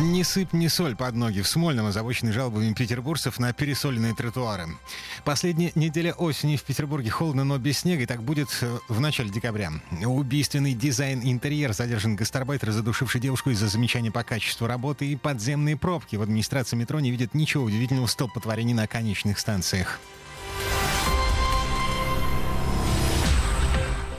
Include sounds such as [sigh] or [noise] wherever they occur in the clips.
Не сыпь, не соль под ноги в Смольном, озабоченный жалобами петербуржцев на пересоленные тротуары. Последняя неделя осени в Петербурге холодно, но без снега, и так будет э, в начале декабря. Убийственный дизайн-интерьер задержан гастарбайтер, задушивший девушку из-за замечания по качеству работы и подземные пробки. В администрации метро не видят ничего удивительного в столпотворении на конечных станциях.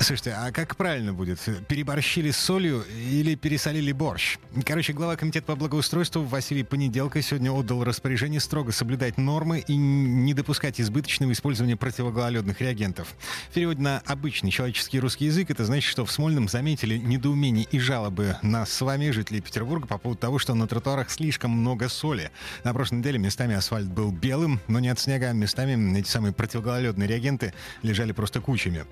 Слушайте, а как правильно будет? Переборщили с солью или пересолили борщ? Короче, глава комитета по благоустройству Василий Понеделко сегодня отдал распоряжение строго соблюдать нормы и не допускать избыточного использования противогололедных реагентов. В переводе на обычный человеческий русский язык это значит, что в Смольном заметили недоумение и жалобы нас с вами, жителей Петербурга, по поводу того, что на тротуарах слишком много соли. На прошлой неделе местами асфальт был белым, но не от снега, а местами эти самые противогололедные реагенты лежали просто кучами.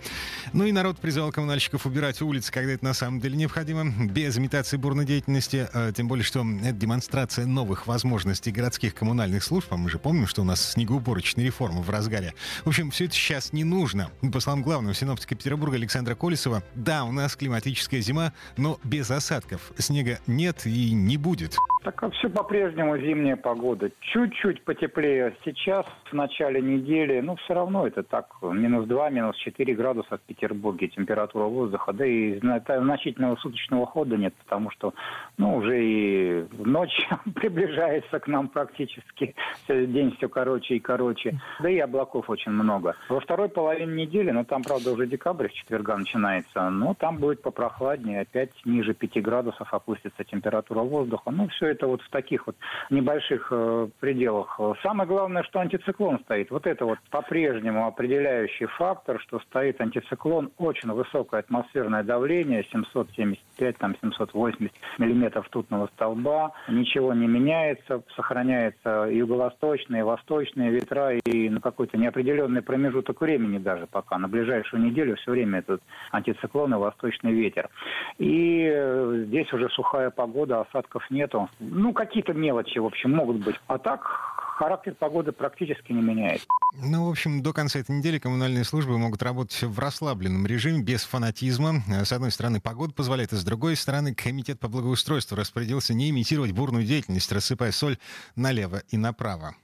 Ну и народ призывал коммунальщиков убирать улицы, когда это на самом деле необходимо, без имитации бурной деятельности, э, тем более, что это демонстрация новых возможностей городских коммунальных служб, а мы же помним, что у нас снегоуборочная реформа в разгаре. В общем, все это сейчас не нужно. По словам главного синоптика Петербурга Александра Колесова, да, у нас климатическая зима, но без осадков. Снега нет и не будет. Так а все по-прежнему зимняя погода. Чуть-чуть потеплее сейчас, в начале недели, но все равно это так, минус 2, минус 4 градуса в Петербурге температура воздуха, да и значительного суточного хода нет, потому что, ну, уже и ночь [laughs] приближается к нам практически, день все короче и короче, да и облаков очень много. Во второй половине недели, ну, там, правда, уже декабрь четверга начинается, но там будет попрохладнее, опять ниже 5 градусов опустится температура воздуха, ну, все это вот в таких вот небольших э, пределах. Самое главное, что антициклон стоит. Вот это вот по-прежнему определяющий фактор, что стоит антициклон, очень высокое атмосферное давление, 775, там 780 миллиметров тутного столба. Ничего не меняется, сохраняется юго-восточные, восточные ветра и на какой-то неопределенный промежуток времени даже пока. На ближайшую неделю все время этот антициклон и восточный ветер. И э, здесь уже сухая погода, осадков нету ну, какие-то мелочи, в общем, могут быть. А так характер погоды практически не меняется. Ну, в общем, до конца этой недели коммунальные службы могут работать в расслабленном режиме, без фанатизма. С одной стороны, погода позволяет, а с другой стороны, комитет по благоустройству распорядился не имитировать бурную деятельность, рассыпая соль налево и направо.